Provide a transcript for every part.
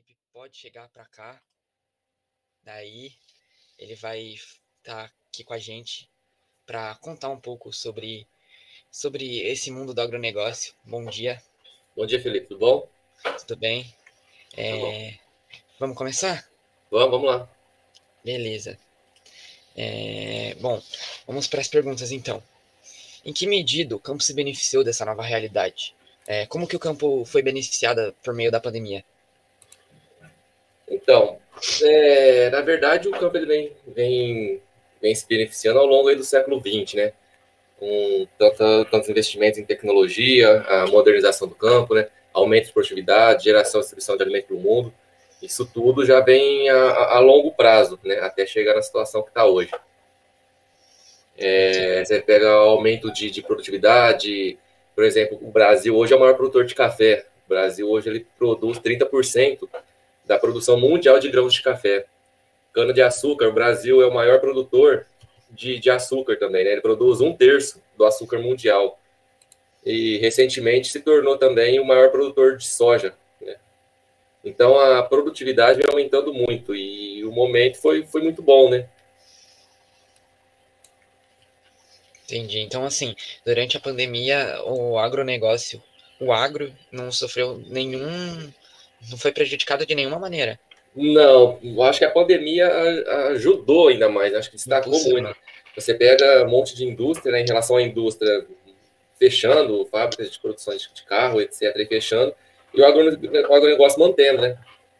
Felipe pode chegar para cá. Daí ele vai estar tá aqui com a gente para contar um pouco sobre, sobre esse mundo do agronegócio. Bom dia. Bom dia, Felipe. Tudo bom? Tudo bem. É... Tá bom. Vamos começar? Vamos, vamos lá. Beleza. É... Bom, vamos para as perguntas então. Em que medida o campo se beneficiou dessa nova realidade? É, como que o campo foi beneficiado por meio da pandemia? Então, é, na verdade, o campo vem, vem, vem se beneficiando ao longo do século XX, né? Com tanto, tantos investimentos em tecnologia, a modernização do campo, né? aumento de produtividade, geração e distribuição de alimentos para o mundo. Isso tudo já vem a, a, longo prazo, né? até chegar na situação que está hoje. É, você pega aumento de, de produtividade, por exemplo, o Brasil hoje é o maior produtor de café. O Brasil hoje ele produz 30% da produção mundial de grãos de café. Cana de açúcar, o Brasil é o maior produtor de, de açúcar também, né? Ele produz um terço do açúcar mundial. E recentemente se tornou também o maior produtor de soja. Né? Então a produtividade vem aumentando muito e o momento foi, foi muito bom, né? Entendi. Então, assim, durante a pandemia, o agronegócio, o agro não sofreu nenhum não foi prejudicado de nenhuma maneira. Não, eu acho que a pandemia ajudou ainda mais, acho que destacou Impossível. muito. Você pega um monte de indústria né, em relação à indústria fechando, fábricas de produção de carro, etc., e fechando, e o, agronegócio mantendo, né?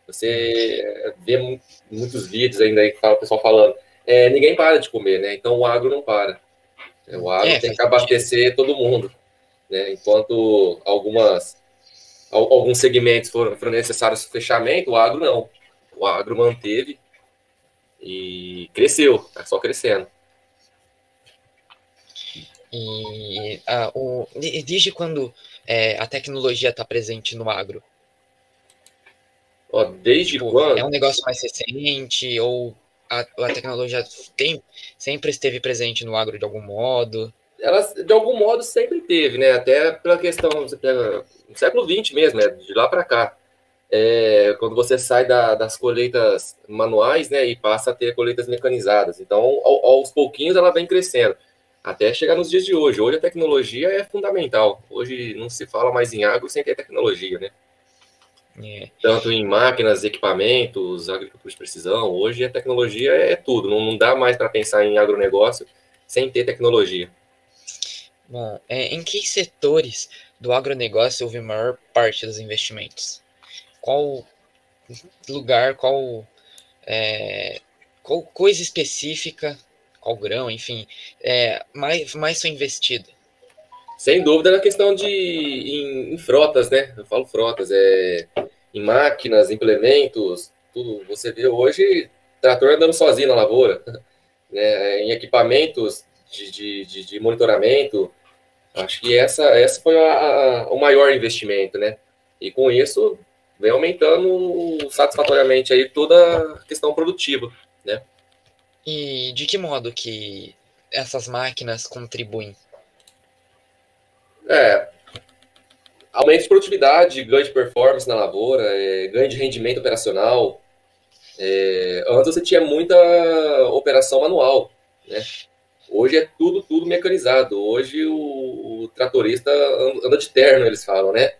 Você vê muitos vídeos ainda aí que fala, o pessoal falando, é, ninguém para de comer, né? Então o agro não para. O agro é, tem que abastecer todo mundo, né? Enquanto algumas alguns segmentos foram, foram necessários fechamento, o agro não. O agro manteve e cresceu, está só crescendo. E ah, o, desde quando é, a tecnologia está presente no agro? Ó, desde tipo, quando? É um negócio mais recente ou a, a tecnologia tem, sempre esteve presente no agro de algum modo? Ela de algum modo sempre teve, né? Até pela questão, no século XX mesmo, né? De lá para cá. É, quando você sai da, das colheitas manuais, né, e passa a ter colheitas mecanizadas. Então, ao, aos pouquinhos ela vem crescendo, até chegar nos dias de hoje. Hoje a tecnologia é fundamental. Hoje não se fala mais em agro sem ter tecnologia, né? É. Tanto em máquinas, equipamentos, agricultura de precisão. Hoje a tecnologia é tudo. Não, não dá mais para pensar em agronegócio sem ter tecnologia. Bom, é, em que setores do agronegócio houve maior parte dos investimentos? Qual lugar, qual, é, qual coisa específica, qual grão, enfim, é, mais, mais foi investido? Sem dúvida na questão de em, em, frotas, né? Eu falo frotas, é em máquinas, implementos, tudo. Você vê hoje trator andando sozinho na lavoura, né? em equipamentos de, de, de monitoramento, Acho que essa, essa foi a, a, o maior investimento, né? E com isso vem aumentando satisfatoriamente aí toda a questão produtiva, né? E de que modo que essas máquinas contribuem? É, aumento de produtividade, ganho de performance na lavoura, é, ganho de rendimento operacional. É, antes você tinha muita operação manual, né? Hoje é tudo, tudo mecanizado. Hoje o, o tratorista anda de terno, eles falam, né?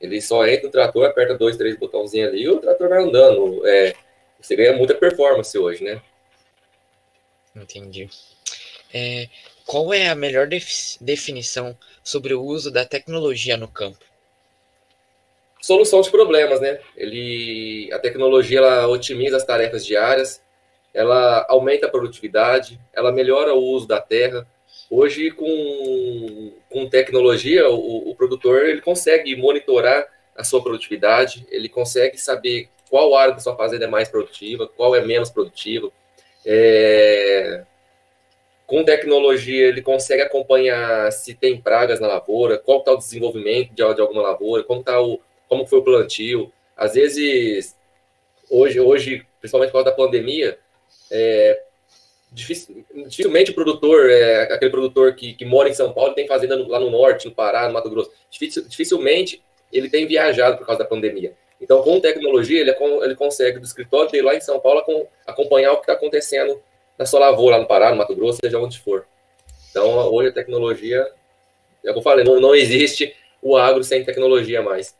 Ele só entra no trator, aperta dois, três botãozinhos ali e o trator vai andando. É, você ganha muita performance hoje, né? Entendi. É, qual é a melhor definição sobre o uso da tecnologia no campo? Solução de problemas, né? Ele, a tecnologia ela otimiza as tarefas diárias, ela aumenta a produtividade, ela melhora o uso da terra. Hoje, com, com tecnologia, o, o produtor ele consegue monitorar a sua produtividade, ele consegue saber qual área da sua fazenda é mais produtiva, qual é menos produtiva. É... Com tecnologia, ele consegue acompanhar se tem pragas na lavoura, qual está o desenvolvimento de, de alguma lavoura, como, tá o, como foi o plantio. Às vezes, hoje, hoje, principalmente por causa da pandemia, é, dificilmente o produtor, é, aquele produtor que, que mora em São Paulo, tem fazenda no, lá no norte, no Pará, no Mato Grosso, dificilmente ele tem viajado por causa da pandemia. Então, com tecnologia, ele, ele consegue, do escritório dele lá em São Paulo, acompanhar o que está acontecendo na sua lavoura, lá no Pará, no Mato Grosso, seja onde for. Então, hoje a tecnologia, é o que eu falei, não, não existe o agro sem tecnologia mais.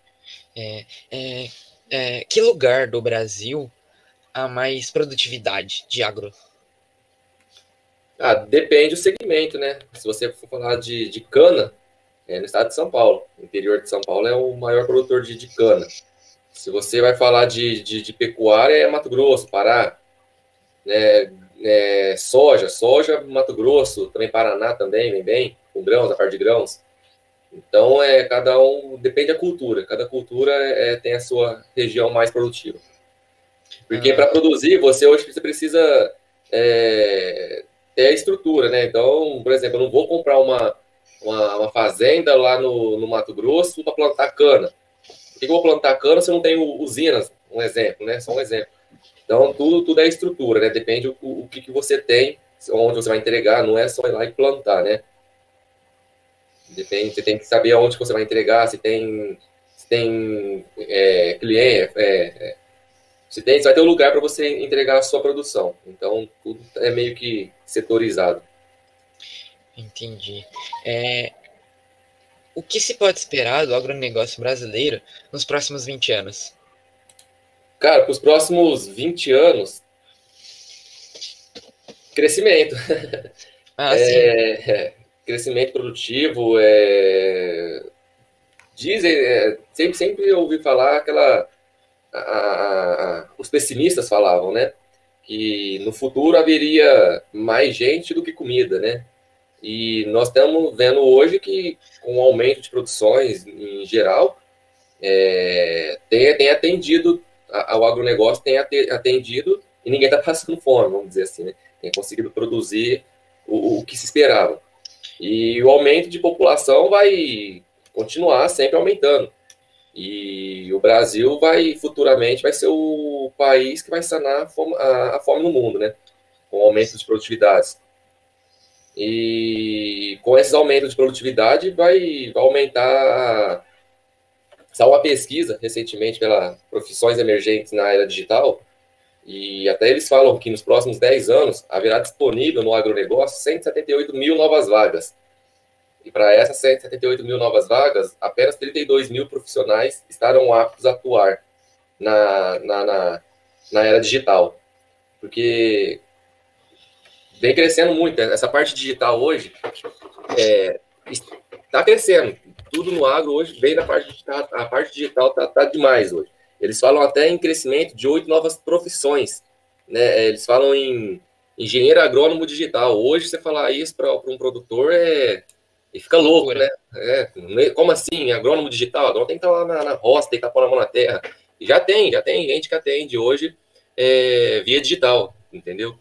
É, é, é, que lugar do Brasil há mais produtividade de agro? Ah, depende do segmento, né? Se você for falar de, de cana, é no estado de São Paulo. O interior de São Paulo é o maior produtor de, de cana. Se você vai falar de, de, de, pecuária, é Mato Grosso, Pará. Né? É, soja, soja, Mato Grosso, também Paraná também, vem bem, com grãos, a parte de grãos. Então, é, cada um, depende da cultura. Cada cultura é, tem a sua região mais produtiva. Porque para produzir, você hoje você precisa é, ter a estrutura, né? Então, por exemplo, eu não vou comprar uma, uma, uma fazenda lá no, no Mato Grosso para plantar cana. Por que eu vou plantar cana se eu não tenho usinas? Um exemplo, né? Só um exemplo. Então, tudo, tudo é estrutura, né? Depende o, o que, que você tem, onde você vai entregar, não é só ir lá e plantar, né? Depende, você tem que saber aonde você vai entregar, se tem, se tem é, cliente, é, é, se tem, vai ter um lugar para você entregar a sua produção. Então, tudo é meio que setorizado. Entendi. É, o que se pode esperar do agronegócio brasileiro nos próximos 20 anos? Cara, para os próximos 20 anos, crescimento. Ah, é, crescimento produtivo, é, dizem, é, sempre, sempre ouvi falar aquela, a, a, a, os pessimistas falavam, né, que no futuro haveria mais gente do que comida, né, e nós estamos vendo hoje que, com o aumento de produções em geral, é, tem, tem atendido, o agronegócio tem atendido e ninguém está passando fome, vamos dizer assim, né? Tem conseguido produzir o, o, que se esperava. E o aumento de população vai continuar sempre aumentando. E o Brasil vai, futuramente, vai ser o país que vai sanar a fome, a, a fome no mundo, né? Com aumento de produtividades. E com esses aumentos de produtividade, vai, vai aumentar. Saiu uma pesquisa recentemente pela Profissões Emergentes na Era Digital, e até eles falam que nos próximos 10 anos haverá disponível no agronegócio 178 mil novas vagas. E para essas 178 mil novas vagas, apenas 32 mil profissionais estarão aptos a atuar na, na, na, na era digital. Porque vem crescendo muito. Essa parte digital hoje está é, crescendo. Tudo no agro hoje vem da parte digital. A parte digital está tá demais hoje. Eles falam até em crescimento de oito novas profissões. Né? Eles falam em engenheiro agrônomo digital. Hoje, você falar isso para um produtor é. Ele fica louco, né? É, como assim? Agrônomo digital? Agrônomo tem que estar tá lá na, na roça, tem que estar tá pondo a mão na terra. E já tem, já tem gente que atende hoje é, via digital, entendeu?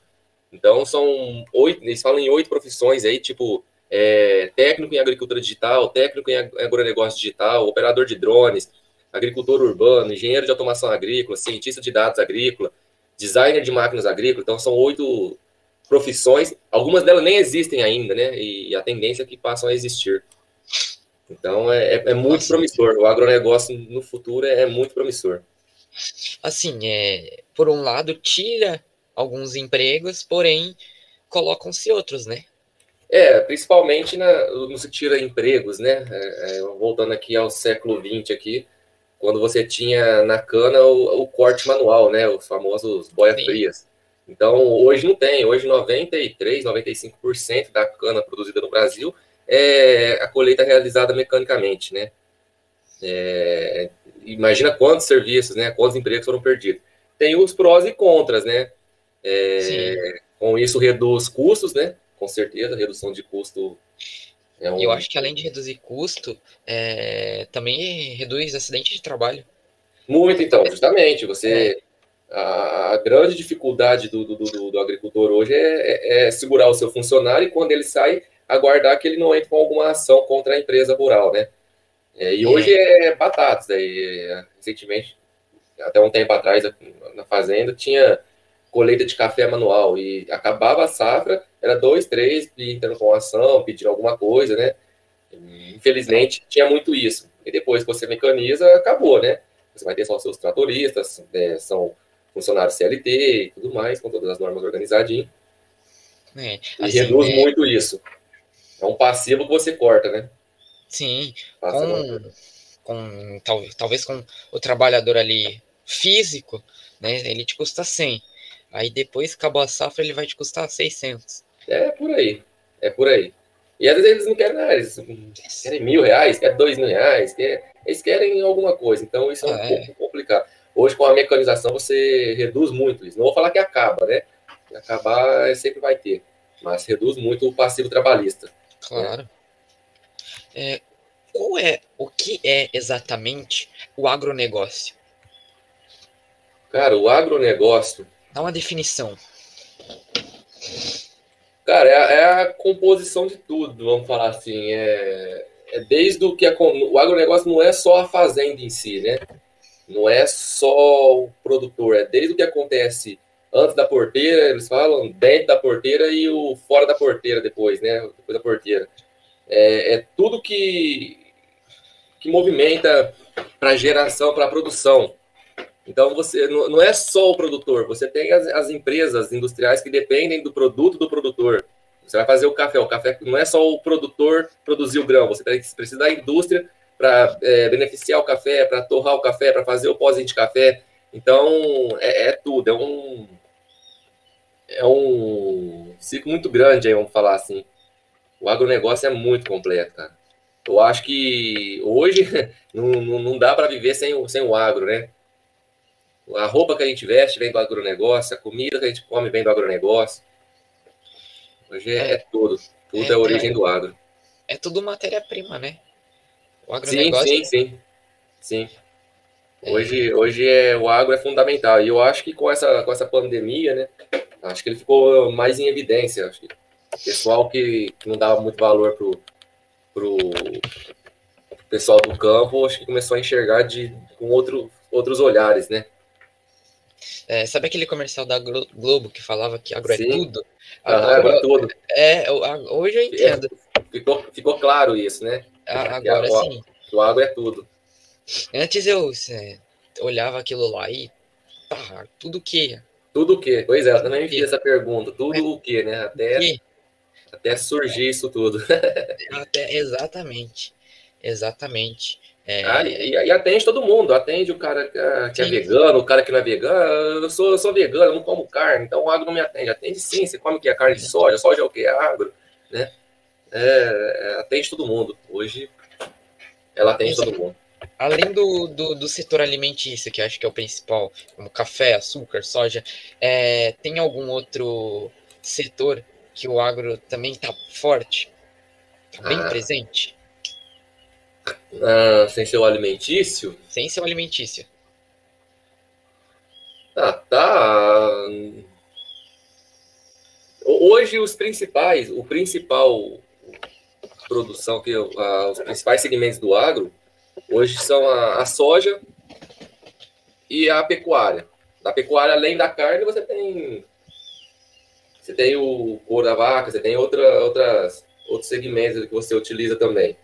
Então, são oito, eles falam em oito profissões aí, tipo é, técnico em agricultura digital, técnico em agronegócio digital, operador de drones, agricultor urbano, engenheiro de automação agrícola, cientista de dados agrícola, designer de máquinas agrícolas. Então, são oito profissões. Algumas delas nem existem ainda, né? E a tendência é que passam a existir. Então, é, é, é muito Nossa, promissor. O agronegócio no futuro é, é muito promissor. Assim, é, por um lado, tira alguns empregos, porém colocam-se outros, né? É, principalmente na, no se tira empregos, né? É, é, voltando aqui ao século XX aqui, quando você tinha na cana o, o corte manual, né? Os famosos boia-frias. Então, hoje não tem. Hoje, 93, 95% da cana produzida no Brasil é a colheita realizada mecanicamente, né? É, imagina quantos serviços, né? Quantos empregos foram perdidos. Tem os prós e contras, né? É, com isso reduz custos, né? Com certeza, redução de custo. É um... Eu acho que além de reduzir custo, é, também reduz acidente de trabalho. Muito, então, justamente. Você é. A, grande dificuldade do, do, do, do agricultor hoje é, é, é, segurar o seu funcionário e quando ele sai, aguardar que ele não entre com alguma ação contra a empresa rural, né? É, e hoje é batatas. Aí, recentemente, até um tempo atrás, na fazenda, tinha colheita de café manual e acabava a safra, era dois, três entrando com ação, pedindo alguma coisa, né? Infelizmente tinha muito isso. E depois que você mecaniza, acabou, né? Você vai ter só os seus tratoristas, é, são funcionários CLT e tudo mais, com todas as normas organizadinhas. É, assim, e reduz é... muito isso. É um passivo que você corta, né? Sim, com, com, talvez, talvez com o trabalhador ali físico, né, ele te custa 100. Aí depois acabou a safra, ele vai te custar 600. É por aí, é por aí. E às vezes eles não querem nada, eles querem mil reais, querem dois mil reais, querem, eles querem alguma coisa. Então isso é um ah, pouco é. complicado. Hoje com a mecanização você reduz muito isso. Não vou falar que acaba, né? Acabar sempre vai ter, mas reduz muito o passivo trabalhista. Claro. Né? É, qual é, o que é exatamente o agronegócio? Cara, o agronegócio. Dá uma definição. Cara, é a, é a composição de tudo, vamos falar assim. É, é desde o que a, o agronegócio não é só a fazenda em si, né? Não é só o produtor, é desde o que acontece antes da porteira, eles falam, dentro da porteira e o fora da porteira depois, né? Depois da porteira. É, é tudo que, que movimenta para geração, para produção. Então você não é só o produtor, você tem as, as, empresas industriais que dependem do produto do produtor. Você vai fazer o café, o café não é só o produtor produzir o grão, você precisa da indústria para é, beneficiar o café, para torrar o café, para fazer o pós de café. Então é, é, tudo, é um é um ciclo muito grande aí, vamos falar assim. O agronegócio é muito completo, cara. Eu acho que hoje não, não, dá para viver sem, o, sem o agro, né? A roupa que a gente veste vem do agronegócio, a comida que a gente come vem do agronegócio. Hoje é, é tudo. Tudo é, é a origem do agro. É tudo matéria-prima, né? O agronegócio... Sim, sim, sim. Sim. É. Hoje, hoje é, o agro é fundamental. E eu acho que com essa, com essa pandemia, né? Acho que ele ficou mais em evidência. Acho que o pessoal que, que não dava muito valor pro, pro pessoal do campo, acho que começou a enxergar de, com outro, outros olhares, né? É, sabe aquele comercial da Globo que falava que agro é Sim. é tudo? Agora, agro é tudo. É, hoje eu entendo. Ficou, ficou claro isso, né? Agora sim. O agro é tudo. Antes eu é, olhava aquilo lá e tá, tudo que. Tudo o que? Pois é, eu também me fiz essa pergunta. Tudo é. o que, né? Até, que? até surgir isso tudo. Até, exatamente. Exatamente. É... Ah, e, e, atende todo mundo, atende o cara que é, que é vegano, o cara que não é vegano. Eu sou, eu sou vegano, eu não como carne, então o agro não me atende. Atende sim, você come o que? É carne de soja, soja é o que? É agro, né? É, é, atende todo mundo. Hoje ela atende todo mundo. Além do, do, do, setor alimentício, que acho que é o principal, como café, açúcar, soja, é, tem algum outro setor que o agro também está forte? Está bem ah. presente? Ah, sem ser o alimentício? Sem ser o alimentício. Ah, tá. Hoje os principais, o principal produção que os principais segmentos do agro hoje são a, a, soja e a pecuária. Da pecuária, além da carne, você tem você tem o couro da vaca, você tem outra, outras outros segmentos que você utiliza também.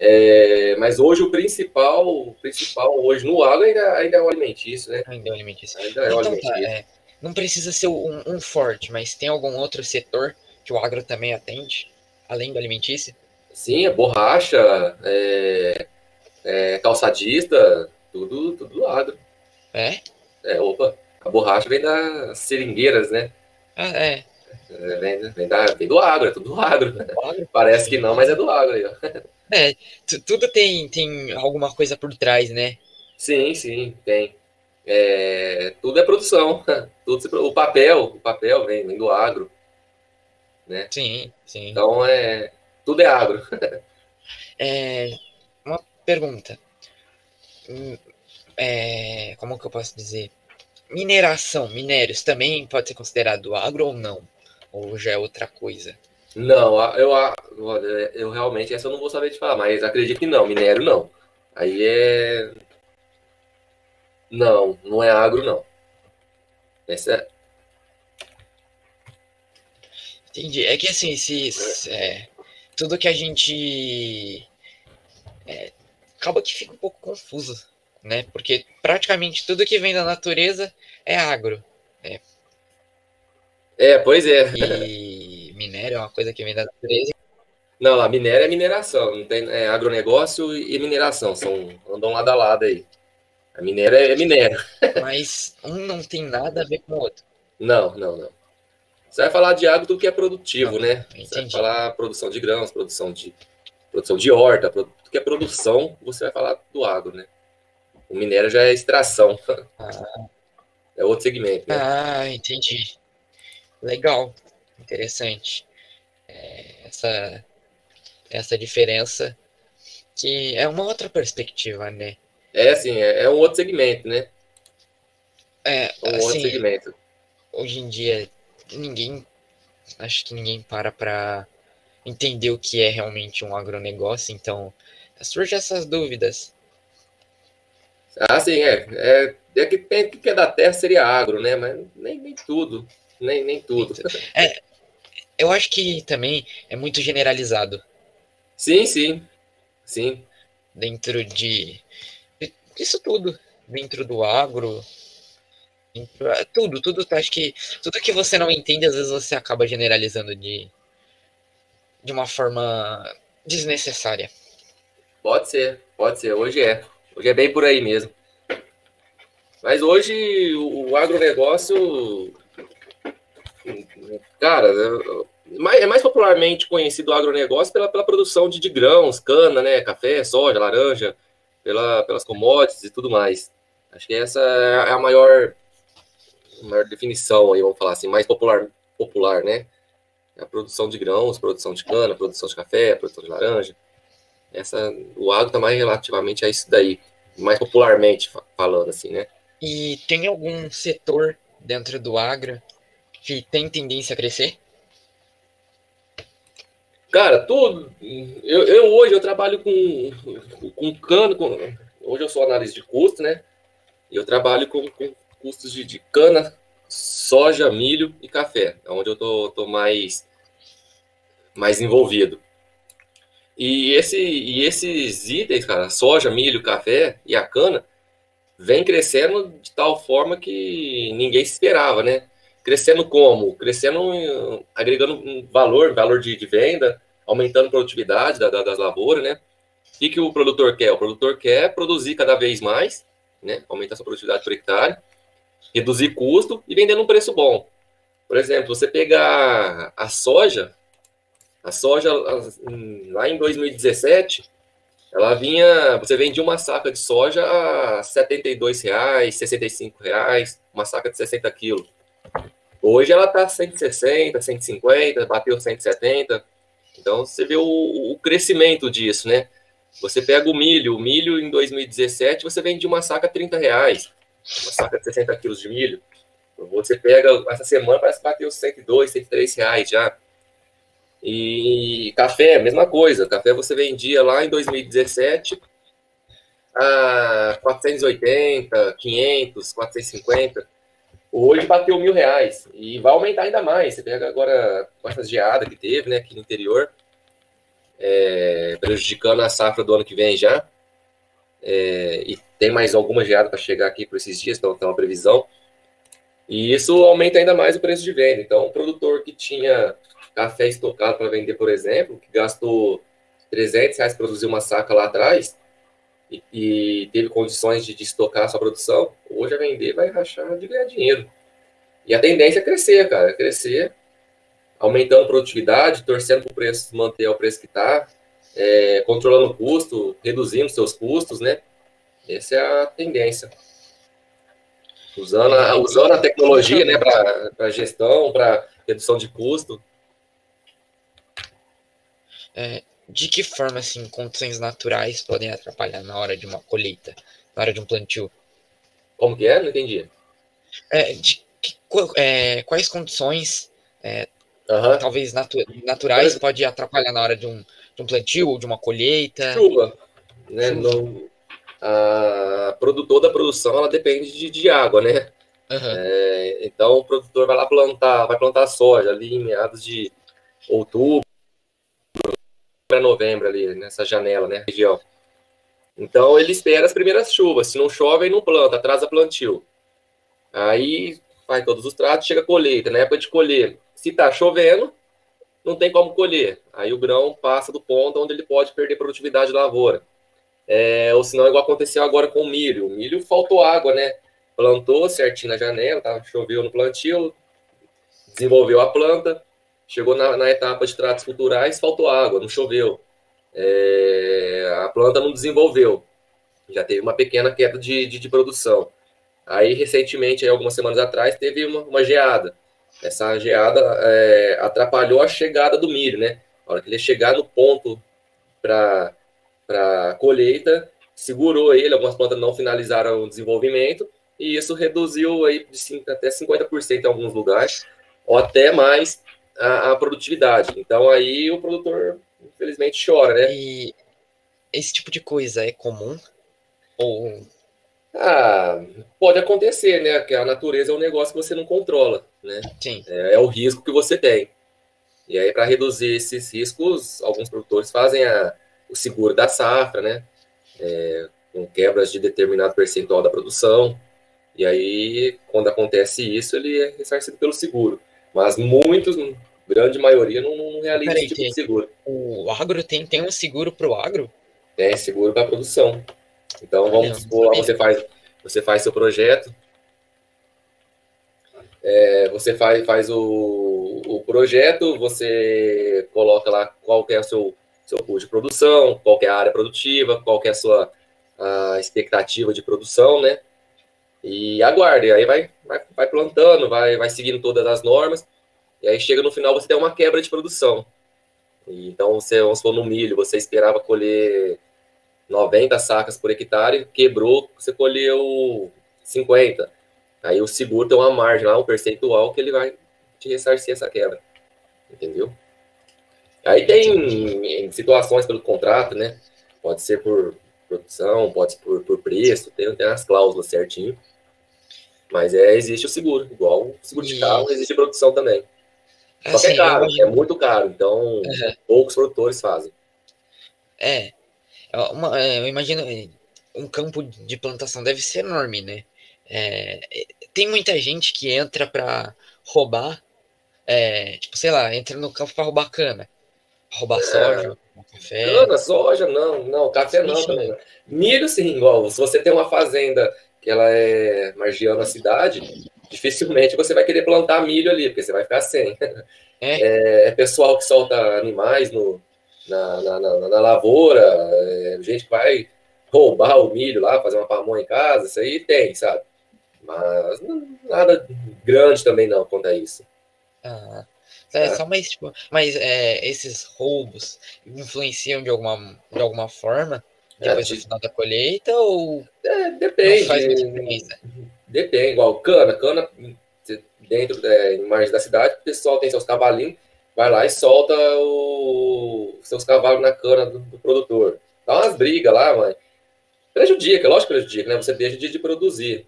É, mas hoje o principal, o principal hoje no agro ainda, ainda é o alimentício, né? Ainda é o alimentício. Ainda é o então, alimentício. Tá, é, não precisa ser um, um, forte, mas tem algum outro setor que o agro também atende, além do alimentício? Sim, a borracha, é, é, calçadista, tudo, tudo do agro. É? É, opa, a borracha vem das seringueiras, né? Ah, é. é vem, vem, da, vem do agro, é tudo do agro. Do agro? Parece que não, mas é do agro aí, ó. É, tudo tem, tem alguma coisa por trás, né? Sim, sim, tem. É, tudo é produção. Tudo, o papel, o papel vem, vem do agro. Né? Sim, sim. Então é. Tudo é agro. É, uma pergunta. Hum, é, como que eu posso dizer? Mineração, minérios, também pode ser considerado agro ou não? Ou já é outra coisa? Não, eu, eu realmente essa eu não vou saber te falar, mas acredito que não, minério não. Aí é. Não, não é agro, não. Essa é... Entendi. É que assim, se, é, tudo que a gente. É, acaba que fica um pouco confuso né? Porque praticamente tudo que vem da natureza é agro. Né? É, pois é. E minério é uma coisa que vem da natureza. Não, a minério é mineração, não tem é agronegócio e mineração, são andam lado a lado aí. A minério é minério. Mas um não tem nada a ver com o outro. Não, não, não. Você vai falar de agro do que é produtivo, Não, né? entendi. Você vai falar produção de grãos, produção de produção de horta, tudo que é produção, você vai falar do agro, né? O minério já é extração, Ah, é outro segmento, né? ah, entendi. Legal, interessante. É, essa, essa diferença que é uma outra perspectiva, né? É assim, é, é um outro segmento, né? É, É um outro assim, segmento. hoje em dia ninguém, acho que ninguém para para entender o que é realmente um agronegócio, então surgem essas dúvidas. Ah, sim, é. É, é que tem que é da terra seria agro, né? Mas nem, nem tudo. Nem, nem tudo. Eu acho que também é muito generalizado Sim, sim. Sim. dentro de isso tudo, dentro do agro, é tudo, tudo, acho que tudo que você não entende, às vezes você acaba generalizando de de uma forma desnecessária. Pode ser, pode ser. Hoje é. Hoje é bem por aí mesmo. Mas hoje o agronegócio, cara, é mais, é popularmente conhecido o agronegócio pela, pela produção de, de grãos, cana, né, café, soja, laranja, pela, pelas commodities e tudo mais. Acho que essa é a maior, maior definição aí, vamos falar assim, mais popular, popular, né? A produção de grãos, produção de cana, produção de café, produção de laranja. Essa, o agro está mais relativamente a isso daí, mais popularmente fa- falando assim, né? E tem algum setor dentro do agro que tem tendência a crescer? Cara, tudo. Eu, eu hoje eu trabalho com, com cana, com, hoje eu sou analista de custo, né? Eu trabalho com, com custos de, de cana, soja, milho e café, é onde eu tô, tô mais, mais envolvido. E, esse, e esses itens, cara, soja, milho, café e a cana, vem crescendo de tal forma que ninguém esperava, né? Crescendo como? Crescendo, agregando valor, valor de, de venda, aumentando a produtividade da- da- das lavouras, né? O que, que o produtor quer? O produtor quer produzir cada vez mais, né? Aumentar sua produtividade por hectare, reduzir custo e vender num preço bom. Por exemplo, você pegar a soja, a soja lá em 2017, ela vinha, você vendia uma saca de soja a 72 reais, 65 reais, uma saca de 60 quilos. Hoje ela está 160, 150, bateu 170. Então você vê o, o crescimento disso, né? Você pega o milho, o milho em 2017 você vende uma saca a 30 reais, uma saca de 60 quilos de milho. Você pega, essa semana parece que bateu 102, 103 reais já. E café, mesma coisa. Café você vendia lá em 2017 a 480, 500, 450. Hoje bateu mil reais e vai aumentar ainda mais. Você pega agora com essas geadas que teve, né, aqui no interior, é, prejudicando a safra do ano que vem já. É, e tem mais alguma geada para chegar aqui por esses dias, então tem uma previsão. E isso aumenta ainda mais o preço de venda. Então, o produtor que tinha café estocado para vender, por exemplo, que gastou 300 reais para produzir uma saca lá atrás e, e teve condições de, de estocar a sua produção, hoje a vender vai rachar de ganhar dinheiro. E a tendência é crescer, cara, é crescer, aumentando a produtividade, torcendo para o preço manter o preço que está, é, controlando o custo, reduzindo seus custos, né? Essa é a tendência. Usando a, usando a tecnologia né, para gestão, para redução de custo. É, de que forma, assim, condições naturais podem atrapalhar na hora de uma colheita, na hora de um plantio? Como que é? Não entendi. É, de que, qu- é, quais condições, Aham. talvez natu- naturais, pode atrapalhar na hora de um, de um plantio ou de uma colheita? Chuva. Né? Chuva. Não, a produtor da produção ela depende de, de água, né? Aham, É, então o produtor vai lá plantar, vai plantar soja ali em meados de outubro para novembro ali, nessa janela, né? Região. Então ele espera as primeiras chuvas. Se não chove, aí não planta, atrasa plantio. Aí faz todos os tratos, chega a colheita. Na época de colher, se tá chovendo, não tem como colher. Aí o grão passa do ponto onde ele pode perder produtividade da lavoura. É, ou senão, igual aconteceu agora com o milho. O milho faltou água, né? Plantou certinho na janela, tá? choveu no plantio, desenvolveu a planta, chegou na, na etapa de tratos culturais, faltou água, não choveu. É, a planta não desenvolveu. Já teve uma pequena queda de, de, de produção. Aí, recentemente, aí, algumas semanas atrás, teve uma, uma geada. Essa geada é, atrapalhou a chegada do milho, né? A hora que ele chegar no ponto para colheita, segurou ele, algumas plantas não finalizaram o desenvolvimento, e isso reduziu aí de 5, até 50% em alguns lugares, ou até mais a, a, produtividade. Então aí o produtor, infelizmente, chora, né? E esse tipo de coisa é comum? Ou ah, pode acontecer, né? Que a natureza é um negócio que você não controla, né? Sim. É, é o risco que você tem. E aí, para reduzir esses riscos, alguns produtores fazem a, o seguro da safra, né? É, com quebras de determinado percentual da produção. E aí, quando acontece isso, ele é ressarcido pelo seguro. Mas muitos, grande maioria, não, não realiza esse tipo de seguro. O agro tem, tem um seguro para o agro? Tem seguro para a produção. Então, vamos supor, você faz, você faz seu projeto, é, você faz, faz o, o projeto, você coloca lá qual é o seu, seu custo de produção, qual é a área produtiva, qual é a sua a expectativa de produção, né? E aguarde, aí vai, vai, vai plantando, vai, vai seguindo todas as normas, e aí chega no final você tem uma quebra de produção. Então, você, vamos supor, no milho, você esperava colher 90 sacas por hectare, quebrou, você colheu 50. Aí o seguro tem uma margem lá, um percentual que ele vai te ressarcir essa quebra. Entendeu? Aí tem situações pelo contrato, né? Pode ser por produção, pode ser por, por preço, tem, tem as cláusulas certinho. Mas é, existe o seguro, igual o seguro de carro, existe produção também. Só assim, que é assim, caro, imagino... é muito caro, então uhum. poucos produtores fazem. É, uma, é, eu imagino, é, um campo de plantação deve ser enorme, né? É, tem muita gente que entra para roubar, é, tipo, sei lá, entra no campo para roubar cana, roubar soja, café. Cana, soja, não, não, café não também. Milho, sim, igual, se você tem uma fazenda que ela é margiando a cidade, dificilmente você vai querer plantar milho ali, porque você vai ficar sem. É, é, é pessoal que solta animais no, na, na, na, na lavoura, é, gente que vai roubar o milho lá, fazer uma pamonha em casa, isso aí tem, sabe? Mas nada grande também não quanto a isso. Ah, é, só mais, tipo, mas é, esses roubos influenciam de alguma, de alguma forma depois é, do final da colheita ou é, depende. faz diferença? Depende, igual cana, cana dentro é, em margem da cidade, o pessoal tem seus cavalinhos vai lá e solta o, seus cavalos na cana do, do produtor. Dá umas brigas lá, mãe. Prejudica, lógico que prejudica, né? Você deixa de, de produzir.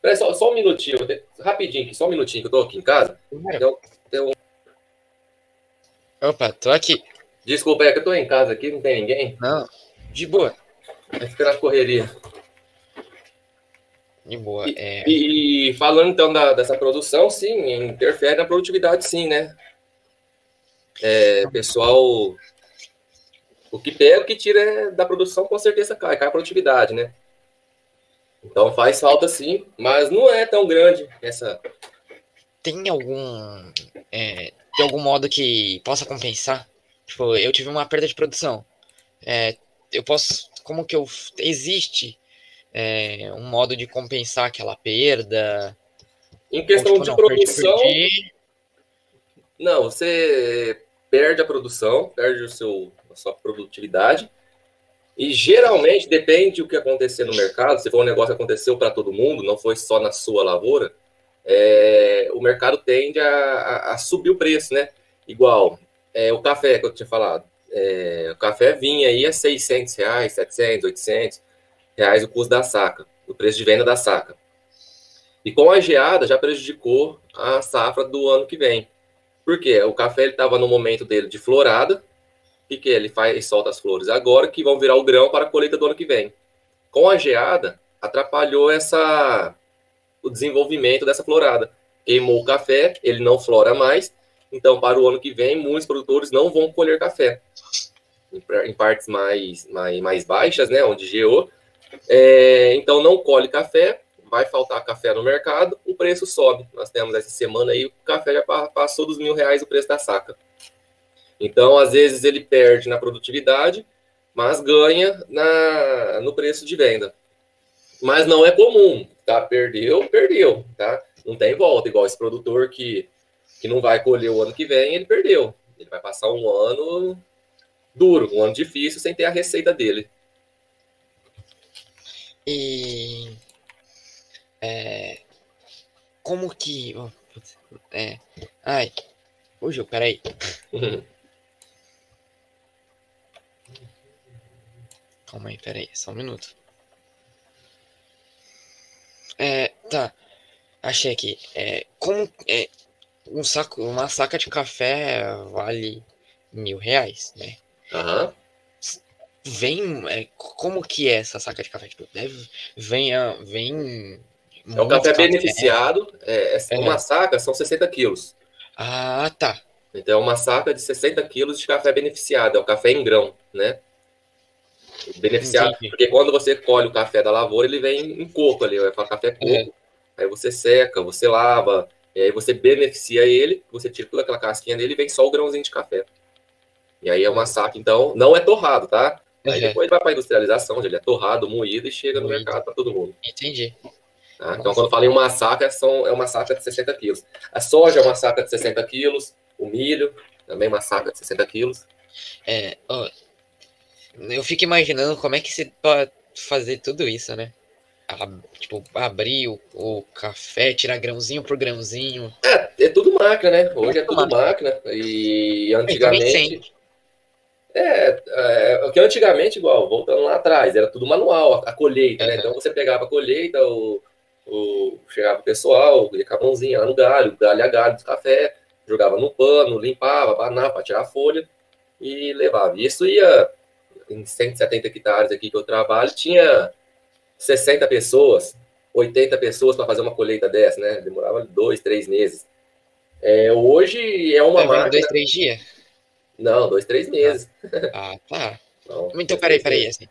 Peraí, só, só um minutinho, rapidinho só um minutinho que eu tô aqui em casa. Tem, tem um... Opa, tô aqui. Desculpa, é que eu tô em casa aqui, não tem ninguém? Não, de boa. Vai ficar na correria. De boa. E, é... e, e falando então da, dessa produção, sim, interfere na produtividade, sim, né? é, pessoal, o que pega, o que tira é da produção, com certeza cai, cai a produtividade, né? Então faz falta sim, mas não é tão grande essa. Tem algum. É, de algum modo que possa compensar? Tipo, eu tive uma perda de produção. É, eu posso. Como que eu. Existe é, um modo de compensar aquela perda? Em questão Ou, tipo, de não, produção. Perdi. Não, você perde a produção, perde o seu, a sua produtividade. E geralmente depende do que acontecer no mercado. Se for um negócio que aconteceu para todo mundo, não foi só na sua lavoura, é, o mercado tende a, a, a, subir o preço, né? Igual é, o café que eu tinha falado. É, o café vinha aí a 600 reais, 700, 800 reais o custo da saca, o preço de venda da saca. E com a geada já prejudicou a safra do ano que vem. Por quê? O café estava no momento dele de florada, que, que? Ele faz, ele solta as flores agora que vão virar o grão para a colheita do ano que vem. Com a geada, atrapalhou essa o desenvolvimento dessa florada. Queimou o café, ele não flora mais, então para o ano que vem muitos produtores não vão colher café. Em, partes mais, mais, mais baixas, né, onde geou, é, então não colhe café, vai faltar café no mercado, o preço sobe. Nós temos essa semana aí, o café já passou dos mil reais o preço da saca. Então, às vezes, ele perde na produtividade, mas ganha na, no preço de venda. Mas não é comum, tá? Perdeu, perdeu, tá? Não tem volta, igual esse produtor que, que não vai colher o ano que vem, ele perdeu. Ele vai passar um ano duro, um ano difícil, sem ter a receita dele. E é, como que. Oh, é, ai, hoje, peraí. Calma aí, peraí, só um minuto. É, tá. Achei aqui. É, como é, um saco, uma saca de café vale mil reais, né? Aham. Uhum. Vem. É, como que é essa saca de café? Tipo, deve, vem, vem. É um café, café beneficiado. É, é, uma saca são 60 quilos. Ah, tá. Então é uma saca de 60 quilos de café beneficiado. É o café em grão, né? Beneficiado. Entendi. Porque quando você colhe o café da lavoura, ele vem em coco ali, vai falar café coco. Aí você seca, você lava, e aí você beneficia ele, você tira toda aquela casquinha dele e vem só o grãozinho de café. E aí é uma saca, então, não é torrado, tá? Aí uhum. depois vai para industrialização, onde ele é torrado, moído e chega moído. no mercado para todo mundo. Entendi. Tá? Então, quando eu falo em uma saca, são, é uma saca de 60 quilos. A soja é uma saca de 60 quilos, o milho também é uma saca de 60 quilos. É, ó, eu fico imaginando como é que você pode fazer tudo isso, né? Tipo, abrir o, o, café, tirar grãozinho por grãozinho. É, é tudo máquina, né? Hoje é tudo máquina. E antigamente. É, é, que antigamente, igual, voltando lá atrás, era tudo manual, a, colheita, uhum. né? Então você pegava a colheita, o, o, chegava o pessoal, ia com a mãozinha lá no galho, galho a galho do café, jogava no pano, limpava, banava para tirar a folha e levava. E isso ia em 170 hectares aqui que eu trabalho, tinha 60 pessoas, 80 pessoas para fazer uma colheita dessa, né? Demorava dois, três meses. É, hoje é uma é, máquina... Dois, três dias? Não, dois, três meses. Ah, tá. Não, então, peraí, peraí, assim.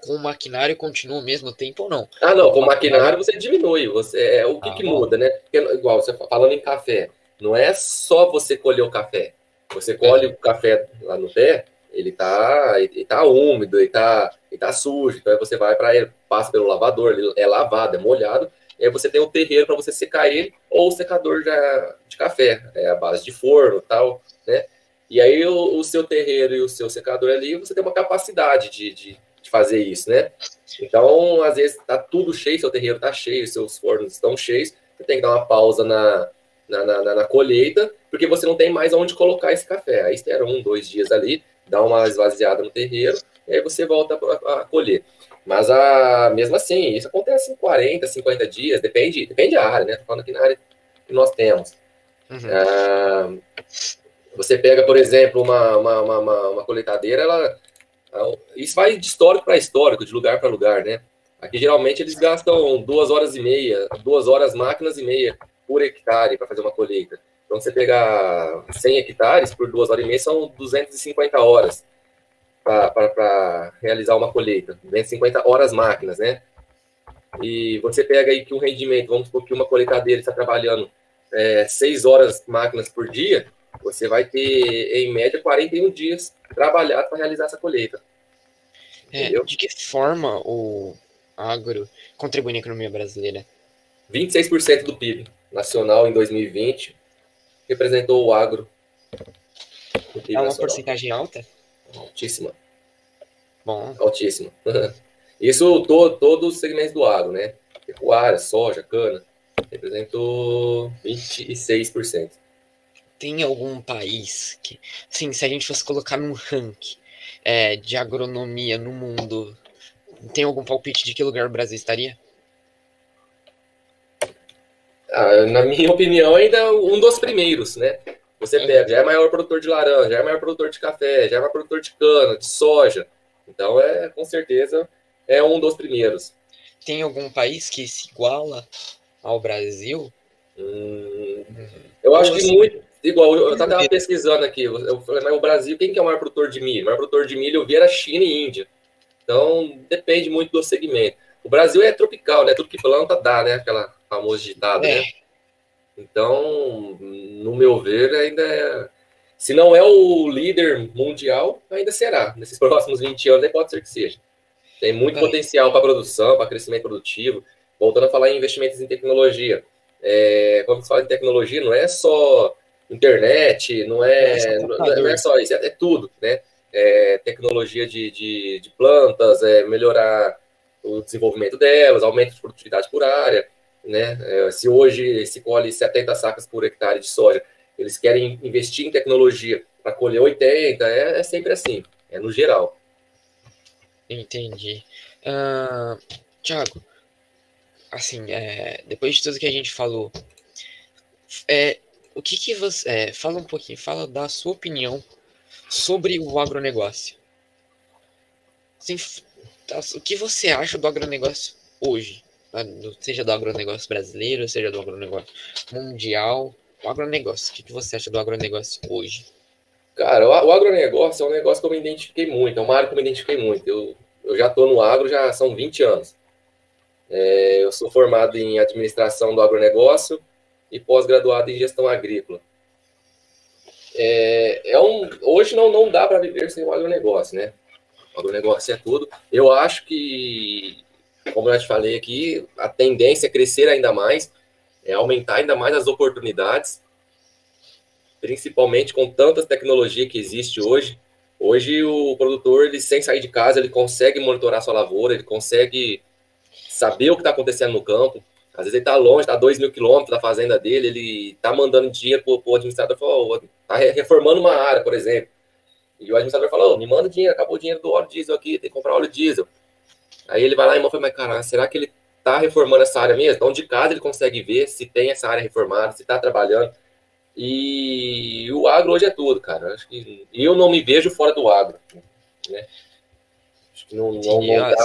Com o maquinário continua o mesmo tempo ou não? Ah, não, com o maquinário você diminui. Você, é, o que, ah, que muda, né? Porque, igual você falando em café, não é só você colher o café. Você colhe é. o café lá no pé, ele tá, ele tá úmido, ele tá, ele tá sujo, então aí você vai para ele, passa pelo lavador, ele é lavado, é molhado, e aí você tem o terreiro para você secar ele, ou o secador de, café, é a base de forno tal, né? E aí o, o, seu terreiro e o seu secador ali, você tem uma capacidade de, de, de, fazer isso, né? Então, às vezes tá tudo cheio, seu terreiro tá cheio, seus fornos estão cheios, você tem que dar uma pausa na, na, na, na colheita, porque você não tem mais onde colocar esse café. Aí espera um, dois dias ali, dá uma esvaziada no terreiro, e aí você volta a, a colher. Mas a, mesmo assim, isso acontece em 40, 50 dias, depende, depende da área, né? Tô falando aqui na área que nós temos. Uhum. Ah, você pega, por exemplo, uma, uma, uma, uma coletadeira, ela, isso vai de histórico para histórico, de lugar para lugar, né? Aqui geralmente eles gastam duas horas e meia, duas horas máquinas e meia por hectare para fazer uma colheita. Então, você pegar 100 hectares por duas horas e meia, são 250 horas para realizar uma colheita. 250 horas máquinas, né? E você pega aí que um rendimento, vamos supor que uma colheitadeira está trabalhando é, 6 horas máquinas por dia, você vai ter, em média, 41 dias trabalhado para realizar essa colheita. É, de que forma o agro contribui na economia brasileira? 26% do PIB nacional em 2020 representou o agro. É uma nacional. porcentagem alta? Altíssima. Bom. Altíssima. Isso todo, todos os segmentos do agro, né? Pecuária, soja, cana, representou 26%. Tem algum país que, sim, se a gente fosse colocar num ranking é, de agronomia no mundo, tem algum palpite de que lugar o Brasil estaria? Ah, na minha opinião, ainda um dos primeiros, né? Você é. pega, já é maior produtor de laranja, já é maior produtor de café, já é maior produtor de cana, de soja. Então, é com certeza, é um dos primeiros. Tem algum país que se iguala ao Brasil? Hum, eu acho que muito. Igual, eu estava pesquisando aqui, eu falei, mas o Brasil, quem que é o maior produtor de milho? O maior produtor de milho eu vi era China e Índia. Então, depende muito do segmento. O Brasil é tropical, né? Tudo que planta dá, né? Aquela famosa ditada, é. né? Então, no meu ver, ainda é... Se não é o líder mundial, ainda será. Nesses próximos 20 anos, pode ser que seja. Tem muito é. potencial para produção, para crescimento produtivo. Voltando a falar em investimentos em tecnologia. É, quando se fala em tecnologia, não é só internet, não é, é não, é, não é só isso, é, é tudo, né? É, tecnologia de, de, de plantas, é, melhorar o desenvolvimento delas, aumento de produtividade por área, né? É, se hoje se colhe 70 sacas por hectare de soja, eles querem investir em tecnologia para colher 80, é, é, sempre assim, é no geral. Entendi. Uh, Tiago, assim, é, depois de tudo que a gente falou, é, o que que você... É, fala um pouquinho, fala da sua opinião sobre o agronegócio. Assim, tá, o que você acha do agronegócio hoje? Seja do agronegócio brasileiro, seja do agronegócio mundial. O agronegócio, o que, você acha do agronegócio hoje? Cara, o agronegócio é um negócio que eu me identifiquei muito, é uma área que eu me identifiquei muito. Eu, eu já estou no agro já são 20 anos. É, eu sou formado em administração do agronegócio e pós-graduado em gestão agrícola. É, é um, hoje não, não dá para viver sem o agronegócio, né? O agronegócio é tudo. Eu acho que, como eu te falei aqui, a tendência é crescer ainda mais, é aumentar ainda mais as oportunidades, principalmente com tantas tecnologias que existe hoje. Hoje o produtor, ele, sem sair de casa, ele consegue monitorar sua lavoura, ele consegue saber o que está acontecendo no campo. Às vezes ele está longe, está a 2 mil quilômetros da fazenda dele, ele está mandando dinheiro para o administrador, está reformando uma área, por exemplo. E o administrador falou, oh, me manda dinheiro, acabou o dinheiro do óleo diesel aqui, tem que comprar óleo diesel. Aí ele vai lá e fala, mas cara, será que ele está reformando essa área mesmo? Então de casa ele consegue ver se tem essa área reformada, se está trabalhando. E o agro hoje é tudo, cara. Acho que eu não me vejo fora do agro. Né? Acho que não, não, não dá...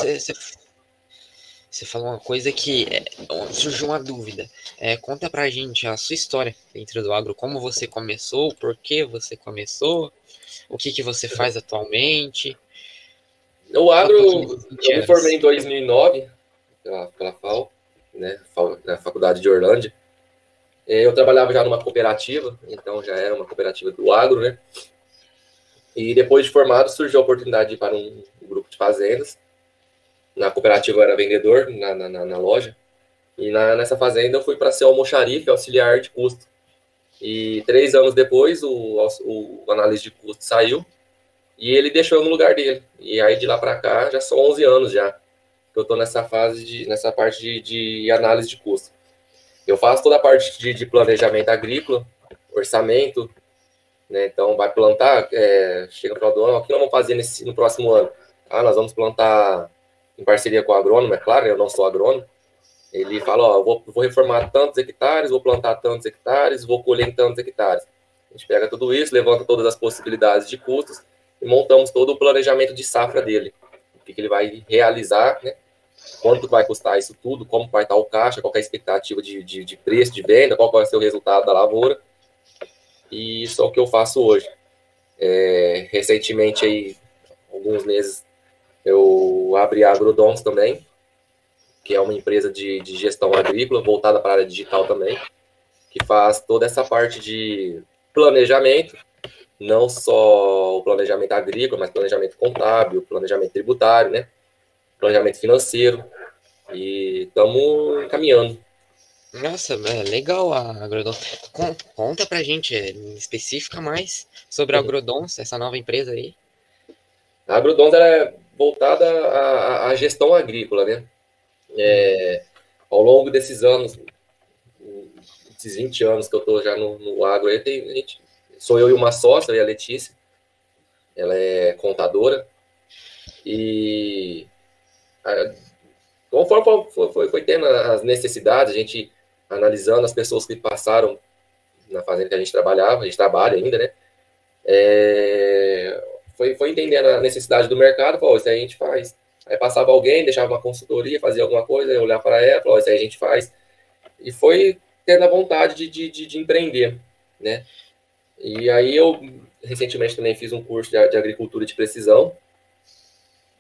Você falou uma coisa que é, surgiu uma dúvida. É, conta pra gente a sua história dentro do agro, como você começou, por que você começou, o que, que você faz atualmente. O agro, eu me formei em 2009 pela, pela FAO, né, na Faculdade de Orlândia. É, eu trabalhava já numa cooperativa, então já era uma cooperativa do agro, né? E depois de formado surgiu a oportunidade de ir para um grupo de fazendas na cooperativa eu era vendedor na, na, na loja. E na, nessa fazenda eu fui para ser almoxarife, auxiliar de custo. E três anos depois o, o, o analista de custo saiu e ele deixou eu no lugar dele. E aí de lá para cá já são 11 anos já que eu estou nessa fase de nessa parte de, de, análise de custo. Eu faço toda a parte de, de planejamento agrícola, orçamento, né? Então vai plantar, é, chega para o ano, o que nós vamos fazer nesse, no próximo ano? Ah, nós vamos plantar em parceria com o agrônomo, é claro, eu não sou agrônomo, ele fala, ó, vou, vou reformar tantos hectares, vou plantar tantos hectares, vou colher tantos hectares. A gente pega tudo isso, levanta todas as possibilidades de custos e montamos todo o planejamento de safra dele. O que, que ele vai realizar, né? Quanto vai custar isso tudo, como vai estar o caixa, qual é a expectativa de, de, de preço, de venda, qual vai ser o resultado da lavoura. E isso é o que eu faço hoje. É, recentemente, aí, alguns meses eu abri a Agrodons também, que é uma empresa de, de gestão agrícola voltada para a área digital também, que faz toda essa parte de planejamento, não só o planejamento agrícola, mas planejamento contábil, planejamento tributário, né? Planejamento financeiro. E estamos caminhando. Nossa, é legal a Agrodons. Conta pra gente, é, especifica mais sobre a uhum. Agrodons, essa nova empresa aí. A Agrodons é voltada à, à gestão agrícola, né? É, ao longo desses anos, esses 20 anos que eu estou já no, no agro, aí tem, gente, sou eu e uma sócia, a Letícia, ela é contadora, e a, conforme foi, foi, foi, tendo as necessidades, a gente analisando as pessoas que passaram na fazenda que a gente trabalhava, a gente trabalha ainda, né? É, foi, foi entendendo a necessidade do mercado, falou, isso aí a gente faz. Aí passava alguém, deixava uma consultoria, fazia alguma coisa, eu olhava para ela, falou, isso aí a gente faz. E foi tendo a vontade de, de, de, empreender, né? E aí eu recentemente também fiz um curso de, de agricultura de precisão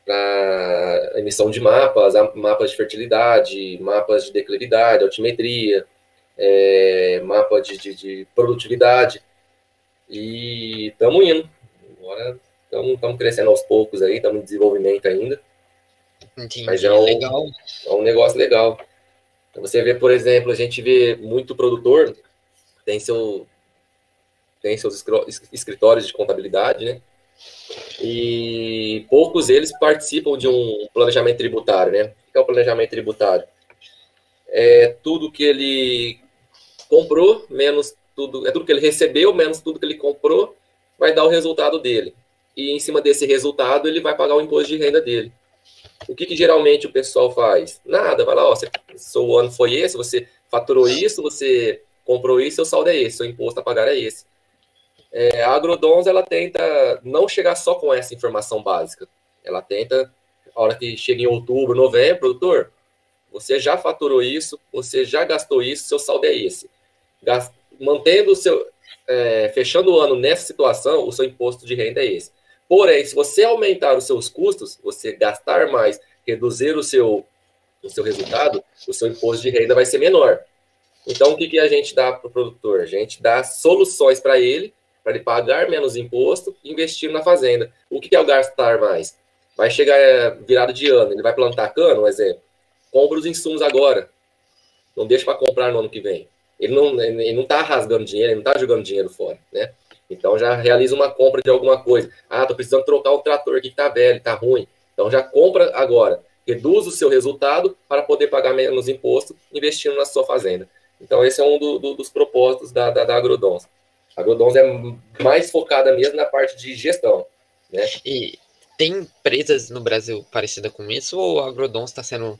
para emissão de mapas, mapas de fertilidade, mapas de declividade, altimetria, é, mapa de, de, de produtividade. E estamos indo. Agora estamos crescendo aos poucos aí, estamos em desenvolvimento ainda. Entendi, Mas é um, legal. é um negócio legal. Você vê, por exemplo, a gente vê muito produtor, tem, seu, tem seus escritórios de contabilidade, né? E poucos eles participam de um planejamento tributário, né? O que é o planejamento tributário? É tudo que ele comprou, menos tudo, é tudo que ele recebeu, menos tudo que ele comprou, vai dar o resultado dele. E em cima desse resultado, ele vai pagar o imposto de renda dele. O que, que geralmente o pessoal faz? Nada, vai lá, ó, você, seu ano foi esse, você faturou isso, você comprou isso, seu saldo é esse, seu imposto a pagar é esse. É, a Agrodons, ela tenta não chegar só com essa informação básica. Ela tenta, a hora que chega em outubro, novembro, produtor, você já faturou isso, você já gastou isso, seu saldo é esse. Gast... Mantendo o seu, é, fechando o ano nessa situação, o seu imposto de renda é esse. Porém, se você aumentar os seus custos, você gastar mais, reduzir o seu, o seu resultado, o seu imposto de renda vai ser menor. Então, o que, que a gente dá para o produtor? A gente dá soluções para ele, para ele pagar menos imposto e investir na fazenda. O que, é o gastar mais? Vai chegar é, virado de ano, ele vai plantar cano, um exemplo. Compra os insumos agora. Não deixa para comprar no ano que vem. Ele não não está rasgando dinheiro, ele não está jogando dinheiro fora, né? Então já realiza uma compra de alguma coisa. Ah, tô precisando trocar o trator aqui que tá velho, tá ruim. Então já compra agora. Reduz o seu resultado para poder pagar menos imposto investindo na sua fazenda. Então esse é um do, do, dos propósitos da, da, da Agrodons. A Agrodons é mais focada mesmo na parte de gestão. Né? E tem empresas no Brasil parecida com isso ou a Agrodons está sendo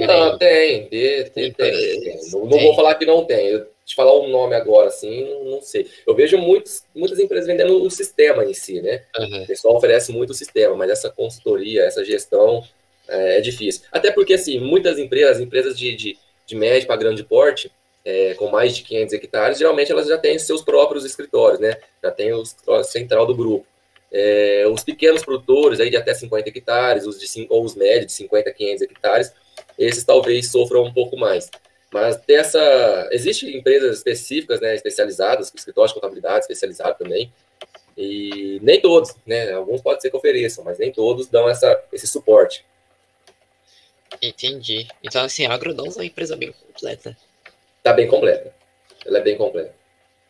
não, tem, tem, tem, tem. Não, não vou falar que não tem. Eu te falar um nome agora, assim, não sei. Eu vejo muitos, muitas empresas vendendo o sistema em si, né? Uhum. O pessoal oferece muito o sistema, mas essa consultoria, essa gestão é, é difícil. Até porque, assim, muitas empresas, empresas de, de, de médio para grande porte, é, com mais de 500 hectares, geralmente elas já têm seus próprios escritórios, né? Já tem o central do grupo. É, os pequenos produtores aí de até 50 hectares, os de, ou os médios de 50 a 500 hectares, esses talvez sofram um pouco mais. Mas tem essa. Existem empresas específicas, né, especializadas, escritórios de contabilidade especializado também, e nem todos, né? Alguns pode ser que ofereçam, mas nem todos dão essa, esse suporte. Entendi. Então, assim, a Agrodons é uma empresa bem completa. Tá bem completa. Ela é bem completa.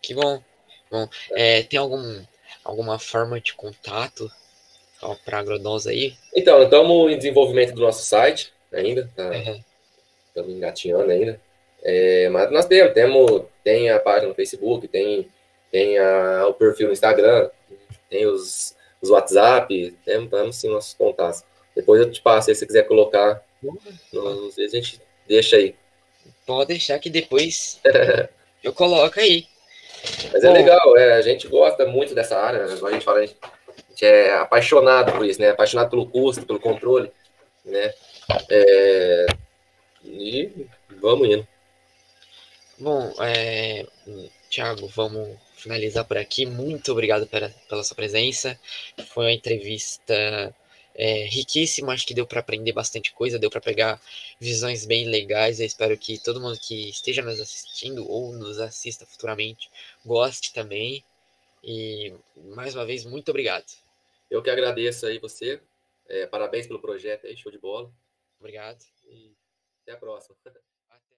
Que bom. Bom, é. É, tem algum, alguma forma de contato para a Agrodons aí? Então, estamos em desenvolvimento do nosso site ainda, tá, uhum. estamos engatinhando ainda. É, mas nós temos, temos, tem a página no Facebook, tem, tem a, o perfil no Instagram, tem os, os WhatsApp, temos, temos sim nossos contatos. Depois eu te passo aí se você quiser colocar. Sei, a gente deixa aí. Pode deixar que depois eu coloco aí. Mas é Bom, é legal, é, a gente gosta muito dessa área, né? a gente fala, a gente é apaixonado por isso, né? Apaixonado pelo custo, pelo controle, né? É, e vamos indo. Bom, é, Thiago, vamos finalizar por aqui. Muito obrigado pela, pela sua presença. Foi uma entrevista é, riquíssima. Acho que deu para aprender bastante coisa, deu para pegar visões bem legais. Eu espero que todo mundo que esteja nos assistindo ou nos assista futuramente goste também. E mais uma vez, muito obrigado. Eu que agradeço aí você. É, parabéns pelo projeto aí, show de bola. Obrigado. E até a próxima.